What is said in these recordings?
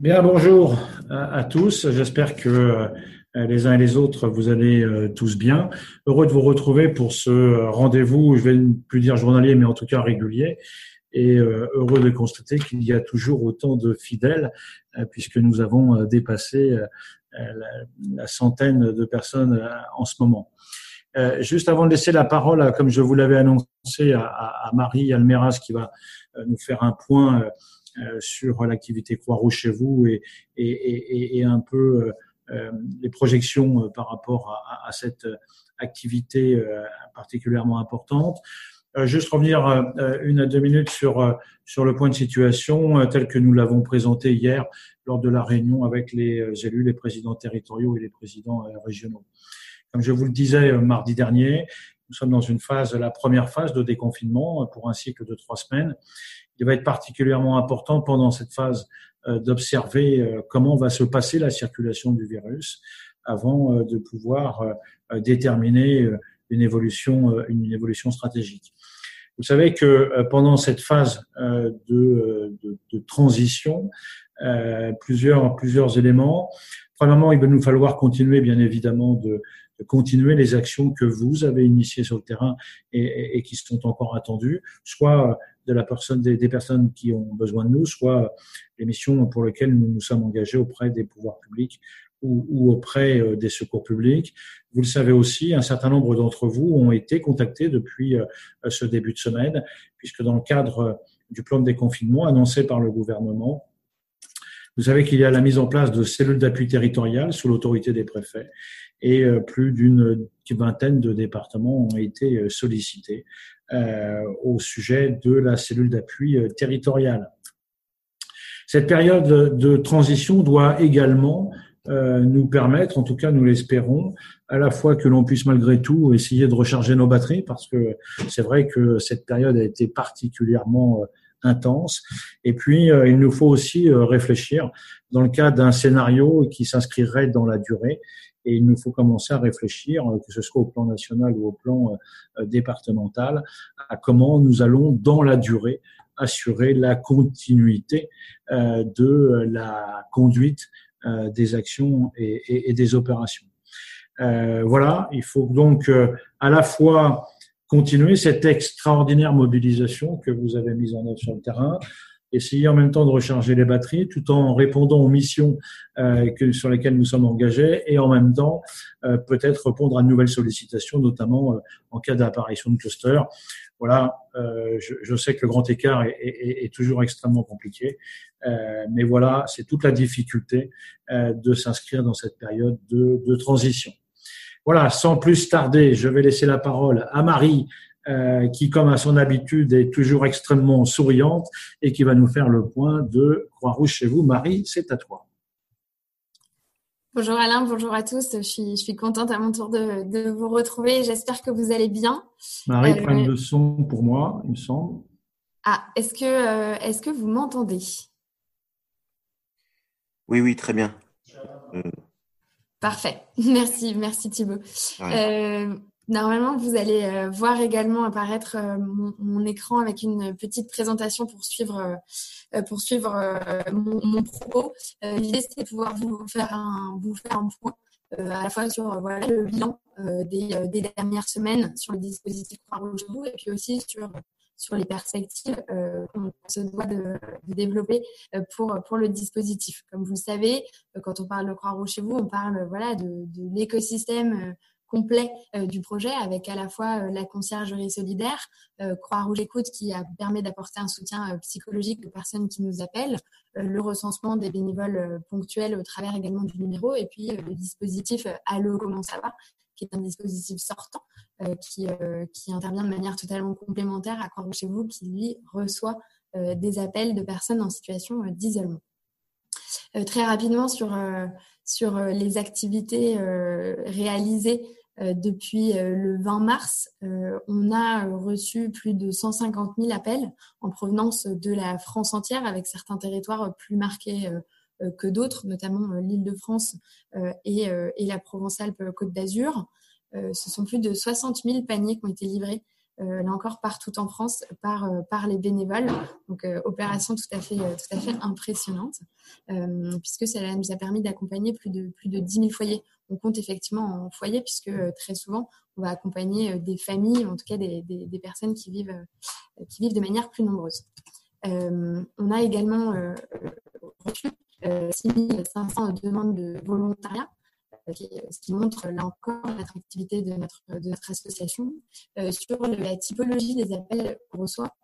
Bien, bonjour à, tous. J'espère que euh, les uns et les autres, vous allez euh, tous bien. Heureux de vous retrouver pour ce rendez-vous, je vais plus dire journalier, mais en tout cas régulier. Et euh, heureux de constater qu'il y a toujours autant de fidèles, puisque nous avons dépassé la, centaine de personnes en ce moment. juste avant de laisser la parole, comme je vous l'avais annoncé, à, à Marie Almeras, qui va nous faire un point euh, sur l'activité Croix-Rouge chez vous et, et, et, et un peu euh, les projections euh, par rapport à, à cette activité particulièrement importante. Juste revenir une à deux minutes sur sur le point de situation tel que nous l'avons présenté hier lors de la réunion avec les élus, les présidents territoriaux et les présidents régionaux. Comme je vous le disais mardi dernier, nous sommes dans une phase, la première phase de déconfinement pour un cycle de trois semaines il va être particulièrement important pendant cette phase euh, d'observer euh, comment va se passer la circulation du virus avant euh, de pouvoir déterminer une évolution, une évolution stratégique. Vous savez que pendant cette phase de, de, de transition, plusieurs, plusieurs éléments. Premièrement, il va nous falloir continuer, bien évidemment, de, de continuer les actions que vous avez initiées sur le terrain et, et, qui sont encore attendues, soit de la personne, des, des, personnes qui ont besoin de nous, soit les missions pour lesquelles nous nous sommes engagés auprès des pouvoirs publics ou, ou auprès euh, des secours publics. Vous le savez aussi, un certain nombre d'entre vous ont été contactés depuis euh, ce début de semaine, puisque dans le cadre du plan de déconfinement annoncé par le gouvernement, vous savez qu'il y a la mise en place de cellules d'appui territoriales sous l'autorité des préfets et euh, plus d'une vingtaine de départements ont été euh, sollicités euh, au sujet de la cellule d'appui territoriale. Cette période de transition doit également nous permettre, en tout cas nous l'espérons, à la fois que l'on puisse malgré tout essayer de recharger nos batteries, parce que c'est vrai que cette période a été particulièrement intense. Et puis, il nous faut aussi réfléchir dans le cas d'un scénario qui s'inscrirait dans la durée et il nous faut commencer à réfléchir, euh, que ce soit au plan national ou au plan euh, euh, départemental, à comment nous allons, dans la durée, assurer la continuité de la conduite des actions et, des opérations. voilà, il faut donc à la fois continuer cette extraordinaire mobilisation que vous avez mise en œuvre sur le terrain, essayer en même temps de recharger les batteries tout en répondant aux missions euh, sur lesquelles nous sommes engagés et en même temps euh, peut-être répondre à de nouvelles sollicitations, notamment euh, en cas d'apparition de cluster. Voilà, je, sais que le grand écart est, toujours extrêmement compliqué, mais voilà, c'est toute la difficulté de s'inscrire dans cette période de, de transition. Voilà, sans plus tarder, je vais laisser la parole à Marie euh, qui, comme à son habitude, est toujours extrêmement souriante et qui va nous faire le point de Croix-Rouge chez vous. Marie, c'est à toi. Bonjour Alain, bonjour à tous. Je suis, je suis contente à mon tour de, de vous retrouver. J'espère que vous allez bien. Marie euh, prend une leçon pour moi, il me semble. Ah, est-ce que, euh, est-ce que vous m'entendez? Oui, oui, très bien. Parfait. Merci, merci Thibault. Ouais. Euh, Normalement, vous allez euh, voir également apparaître euh, mon, écran avec une petite présentation pour suivre, pour suivre mon, propos. L'idée, c'est de pouvoir vous faire un, vous faire un point à la fois sur voilà, le bilan des, des, dernières semaines sur le dispositif Croix-Rouge et puis aussi sur sur les perspectives qu'on se doit de, développer pour, pour le dispositif. Comme vous le savez, quand on parle de Croix-Rouge chez vous, on parle voilà, de, l'écosystème complet euh, du projet avec à la fois euh, la conciergerie solidaire, euh, Croix-Rouge Écoute qui permet d'apporter un soutien psychologique aux personnes qui nous appellent, le recensement des bénévoles ponctuels au travers également du numéro et puis le dispositif Allo comment ça va qui est un dispositif sortant qui, qui intervient de manière totalement complémentaire à Croix-Rouge chez vous qui lui reçoit des appels de personnes en situation d'isolement. très rapidement sur, sur les activités réalisées euh, depuis euh, le 20 mars, euh, on a reçu plus de 150 000 appels en provenance de la France entière, avec certains territoires plus marqués que d'autres, notamment l'Île-de-France et, et, la Provence-Alpes-Côte d'Azur. ce sont plus de 60 000 paniers qui ont été livrés là encore partout en France par, les bénévoles. Donc opération tout à fait, impressionnante puisque cela nous a permis d'accompagner plus de, plus de 10 000 foyers. On compte effectivement en foyers puisque très souvent on va accompagner des familles, en tout cas des personnes qui vivent, qui vivent de manière plus nombreuse. on a également reçu 6500 demandes de volontariat ce qui montre là encore l'attractivité de notre, association. Euh, sur la typologie des appels qu'on reçoit,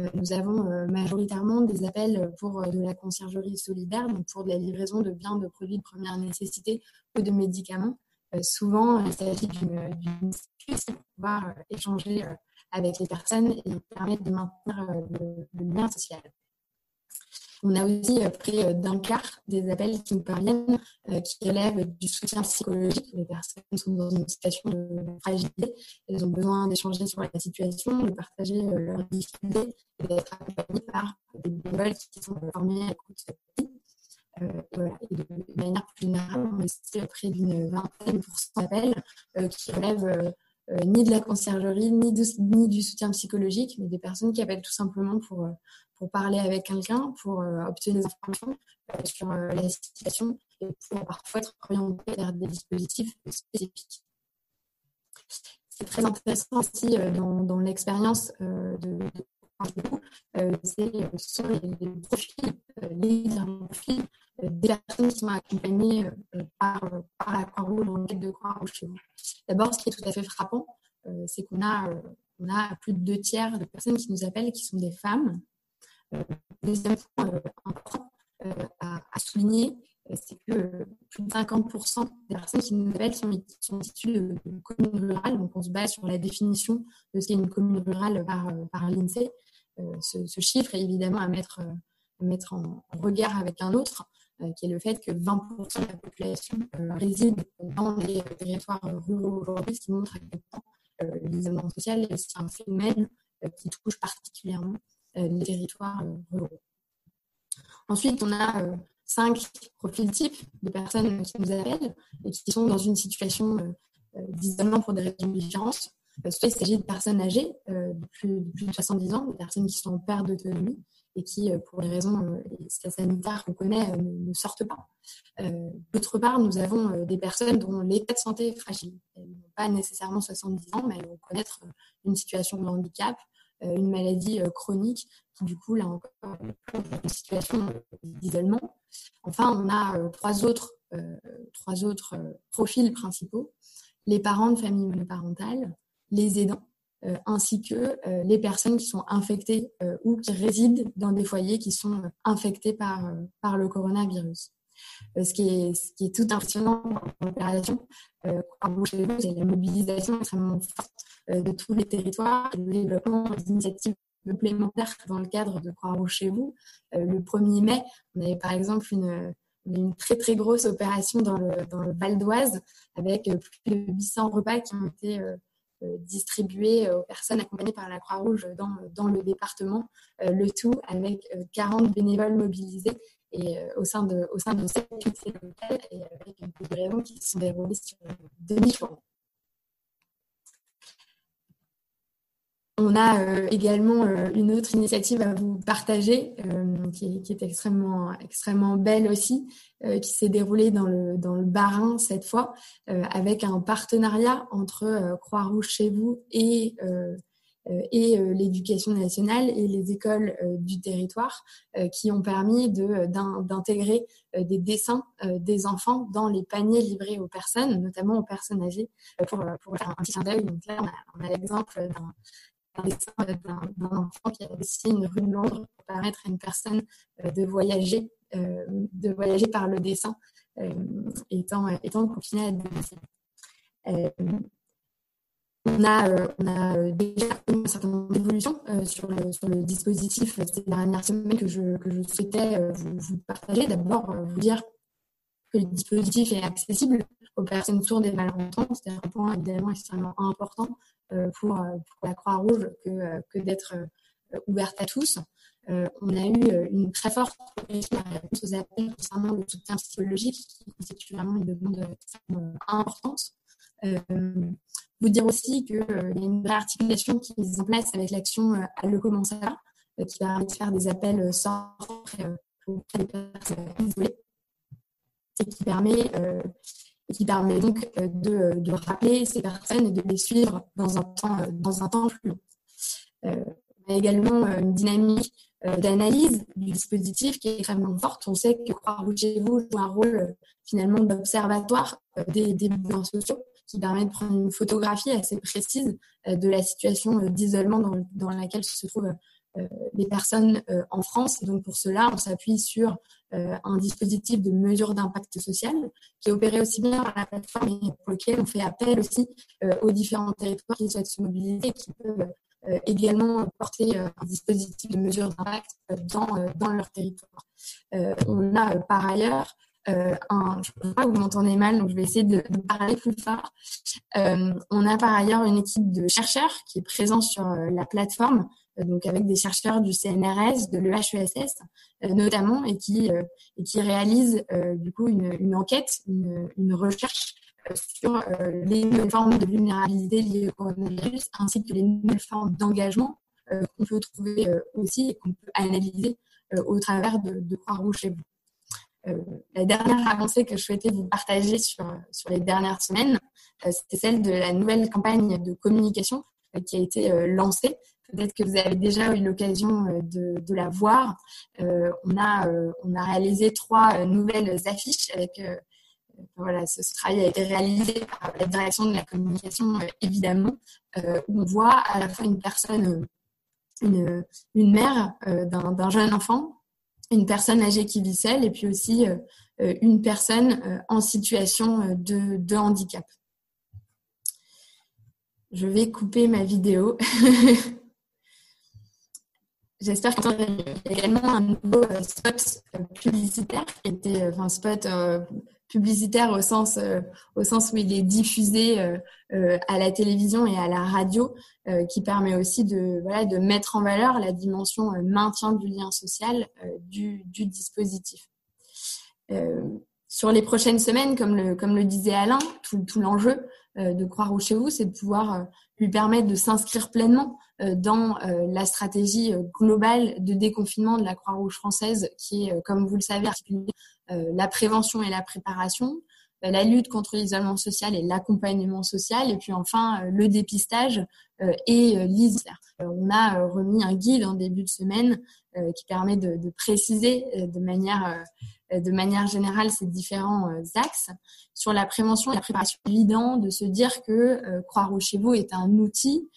euh, nous avons euh, majoritairement des appels pour de la conciergerie solidaire, donc pour de la livraison de biens, de produits de première nécessité ou de médicaments. souvent, il s'agit d'une pour pouvoir échanger avec les personnes et permettre de maintenir le lien social. On a aussi euh, près euh, d'un quart des appels qui nous parviennent euh, qui relèvent du soutien psychologique. Les personnes sont dans une situation de fragilité. Elles ont besoin d'échanger sur la situation, de partager leurs difficultés et d'être accompagnées par des bénévoles qui sont formés à l'écoute euh, voilà. Et de manière plus générale, on a près d'une vingtaine d'appels euh, qui relèvent euh, ni de la conciergerie, ni du soutien psychologique, mais des personnes qui appellent tout simplement pour, pour parler avec quelqu'un, pour euh, obtenir des informations euh, sur euh, la situation et pour parfois être orienté vers des dispositifs spécifiques. C'est très intéressant aussi dans, dans l'expérience de, de c'est sur les, profils, les profils des personnes qui sont accompagnées par, par la Croix-Rouge dans de Croix-Rouge chez vous. D'abord, ce qui est tout à fait frappant, c'est qu'on a, on a plus de deux tiers de personnes qui nous appellent qui sont des femmes Deuxième point euh, important euh, à, souligner, euh, c'est que plus de 50% des personnes qui nous appellent sont, issues de, communes rurales. Donc, on se base sur la définition de ce qu'est une commune rurale par, l'INSEE. Ce, chiffre est évidemment à mettre, mettre en, regard avec un autre, qui est le fait que 20% de la population réside dans les territoires ruraux aujourd'hui, ce qui montre à quel point l'isolement social est un phénomène qui touche particulièrement euh, les territoires euh, ruraux. Ensuite, on a euh, cinq profils types de personnes qui nous appellent et qui sont dans une situation d'isolement pour des raisons différentes. Soit il s'agit de personnes âgées de plus, de 70 ans, des personnes qui sont en perte d'autonomie et qui, pour les raisons sanitaires qu'on connaît, ne, sortent pas. D'autre part, nous avons des personnes dont l'état de santé est fragile. Elles n'ont pas nécessairement 70 ans, mais elles vont connaître une situation de handicap, euh, une maladie euh, chronique qui du coup là encore une situation d'isolement. Enfin, on a euh, trois autres, trois autres profils principaux les parents de famille monoparentale, les aidants, ainsi que les personnes qui sont infectées ou qui résident dans des foyers qui sont infectés par, par le coronavirus. ce, qui est, ce qui est tout impressionnant dans l'opération, c'est la mobilisation extrêmement forte euh, de tous les territoires et le développement d'initiatives complémentaires dans le cadre de Croix-Rouge chez vous. Euh, le 1er mai, on avait par exemple une, une très très grosse opération dans le, dans le Val d'Oise avec euh, plus de 800 repas qui ont été distribués aux personnes accompagnées par la Croix-Rouge dans, dans le département, le tout avec 40 bénévoles mobilisés et au sein de, au sein de cette unité locale et avec des livraisons qui se sont déroulées sur demi-journée. On a euh, également euh, une autre initiative à vous partager euh, qui, est, extrêmement, extrêmement belle aussi, qui s'est déroulée dans le, dans le Barin cette fois, avec un partenariat entre Croix-Rouge chez vous et, et l'éducation nationale et les écoles du territoire qui ont permis d'intégrer des dessins des enfants dans les paniers livrés aux personnes, notamment aux personnes âgées, pour, faire un petit d'œil. Donc là, on a, a l'exemple d'un un dessin d'un enfant qui a dessiné une rue de Londres pour permettre à une personne euh, de voyager, euh, de voyager par le dessin, euh, étant, étant confiné à domicile. On a, on a, déjà un certain nombre d'évolutions sur, le, sur le dispositif ces dernières semaines que je, que je souhaitais vous, partager. D'abord, vous dire que le dispositif est accessible aux personnes sourdes et malentendantes. C'est un point évidemment extrêmement important euh, pour, euh, pour, la Croix-Rouge que, euh, d'être ouverte à tous. on a eu une très forte réponse aux appels concernant le soutien psychologique, qui constitue vraiment une demande importante. vous dire aussi qu'il y a une vraie articulation qui est mise en place avec l'action à le commencer qui va de faire des appels sans pour les personnes isolées et qui permet, qui permet donc de, de, rappeler ces personnes et de les suivre dans un temps, temps plus long. on a également une dynamique euh, d'analyse du dispositif qui est extrêmement forte. On sait que Croix-Rouge chez vous joue un rôle euh, finalement d'observatoire euh, des, des mouvements sociaux qui permet de prendre une photographie assez précise de la situation d'isolement dans, laquelle se trouvent les personnes en France. Donc pour cela, on s'appuie sur un dispositif de mesure d'impact social qui est opéré aussi bien par la plateforme et pour lequel on fait appel aussi aux différents territoires qui souhaitent se mobiliser et qui peuvent euh, également porter euh, un dispositif de mesure d'impact euh, dans, dans leur territoire. on a par ailleurs un, je sais pas vous m'entendez mal, donc je vais essayer de, parler plus fort. on a par ailleurs une équipe de chercheurs qui est présente sur la plateforme, donc avec des chercheurs du CNRS, de l'EHESS notamment, et qui, et qui réalisent du coup une, enquête, une, recherche sur euh, les nouvelles formes de vulnérabilité liées au coronavirus, ainsi que les nouvelles formes d'engagement euh, qu'on peut trouver euh, aussi et qu'on peut analyser au travers de, Croix-Rouge chez vous. la dernière avancée que je souhaitais vous partager sur, sur les dernières semaines, c'était celle de la nouvelle campagne de communication qui a été lancée. Peut-être que vous avez déjà eu l'occasion de, de, la voir. on, a, on a réalisé trois nouvelles affiches voilà, ce, travail a été réalisé par la direction de la communication, euh, évidemment, euh, où on voit à la fois une personne, une, mère euh, d'un jeune enfant, une personne âgée qui vit seule, et puis aussi une personne en situation de handicap. Je vais couper ma vidéo. J'espère qu'il y a également un nouveau spot publicitaire qui était, enfin, spot publicitaire au sens, euh, où il est diffusé euh, euh, à la télévision et à la radio, qui permet aussi de, mettre en valeur la dimension maintien du lien social du, dispositif. sur les prochaines semaines, comme le, disait Alain, tout, tout l'enjeu de Croix-Rouge chez vous, c'est de pouvoir lui permettre de s'inscrire pleinement dans la stratégie globale de déconfinement de la Croix-Rouge française, qui est, comme vous le savez, euh, la prévention et la préparation, euh, la lutte contre l'isolement social et l'accompagnement social, et puis enfin euh, le dépistage et l'ISER. On a remis un guide en début de semaine qui permet de, de préciser de manière, de manière générale ces différents axes. Sur la prévention et la préparation, évident de se dire que Croix-Rouge chez vous est un outil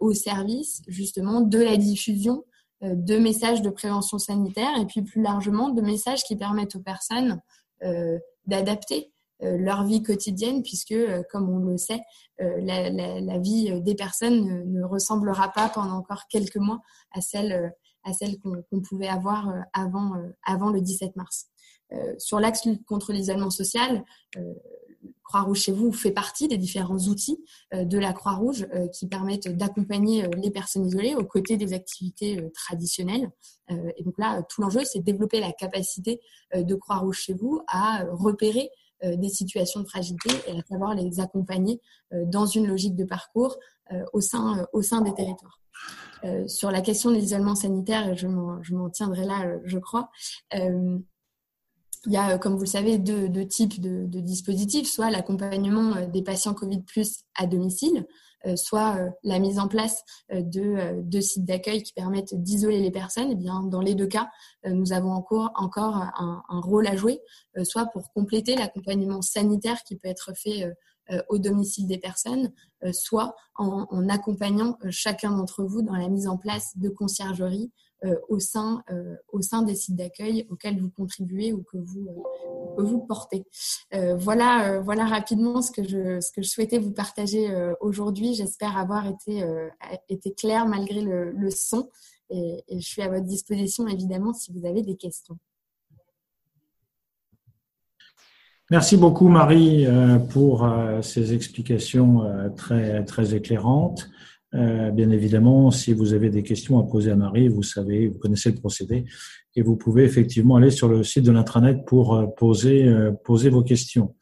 au service justement de la diffusion euh, de messages de prévention sanitaire et puis plus largement de messages qui permettent aux personnes euh, d'adapter euh, leur vie quotidienne puisque, comme on le sait, la, vie des personnes ne, ressemblera pas pendant encore quelques mois à celle, à celle qu'on pouvait avoir avant, avant le 17 mars. Sur l'axe contre l'isolement social, Croix-Rouge chez vous fait partie des différents outils euh, de la Croix-Rouge euh, qui permettent d'accompagner euh, les personnes isolées aux côtés des activités traditionnelles. Et donc là, tout l'enjeu, c'est de développer la capacité de Croix-Rouge chez vous à repérer des situations de fragilité et à savoir les accompagner dans une logique de parcours au sein des territoires. sur la question de l'isolement sanitaire, je m'en tiendrai là, je crois. Il y a, euh, comme vous le savez, deux, types de, dispositifs, soit l'accompagnement euh, des patients Covid à domicile, euh, soit la mise en place de, sites d'accueil qui permettent d'isoler les personnes. Eh bien, dans les deux cas, nous avons encore, un, rôle à jouer, soit pour compléter l'accompagnement sanitaire qui peut être fait au domicile des personnes, soit en, en accompagnant chacun d'entre vous dans la mise en place de conciergeries au, sein, euh, au sein des sites d'accueil auxquels vous contribuez ou que vous, euh, vous portez. voilà, voilà rapidement ce que, je, ce que je souhaitais vous partager aujourd'hui. J'espère avoir été, été clair malgré le, son et, je suis à votre disposition évidemment si vous avez des questions. Merci beaucoup Marie pour ces explications très, très éclairantes. Euh, bien évidemment, si vous avez des questions à poser à Marie, vous savez, vous connaissez le procédé et vous pouvez effectivement aller sur le site de l'intranet pour euh, poser, euh, poser vos questions.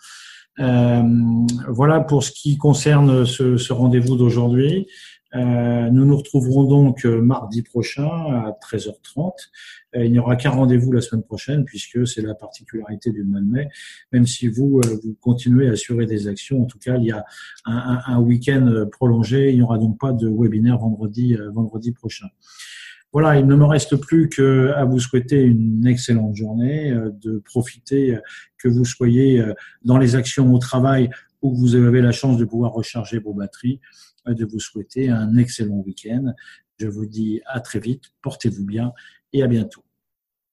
voilà pour ce qui concerne ce, ce rendez-vous d'aujourd'hui. Euh, nous nous retrouverons donc euh, mardi prochain à 13h30. Euh, il n'y aura qu'un rendez-vous la semaine prochaine puisque c'est la particularité du mois de mai. Même si vous, vous continuez à assurer des actions, en tout cas, il y a un, un, week-end prolongé. Il n'y aura donc pas de webinaire vendredi, vendredi prochain. Voilà, il ne me reste plus qu'à vous souhaiter une excellente journée, de profiter que vous soyez dans les actions au travail où vous avez la chance de pouvoir recharger vos batteries de vous souhaiter un excellent week-end. Je vous dis à très vite, portez-vous bien et à bientôt.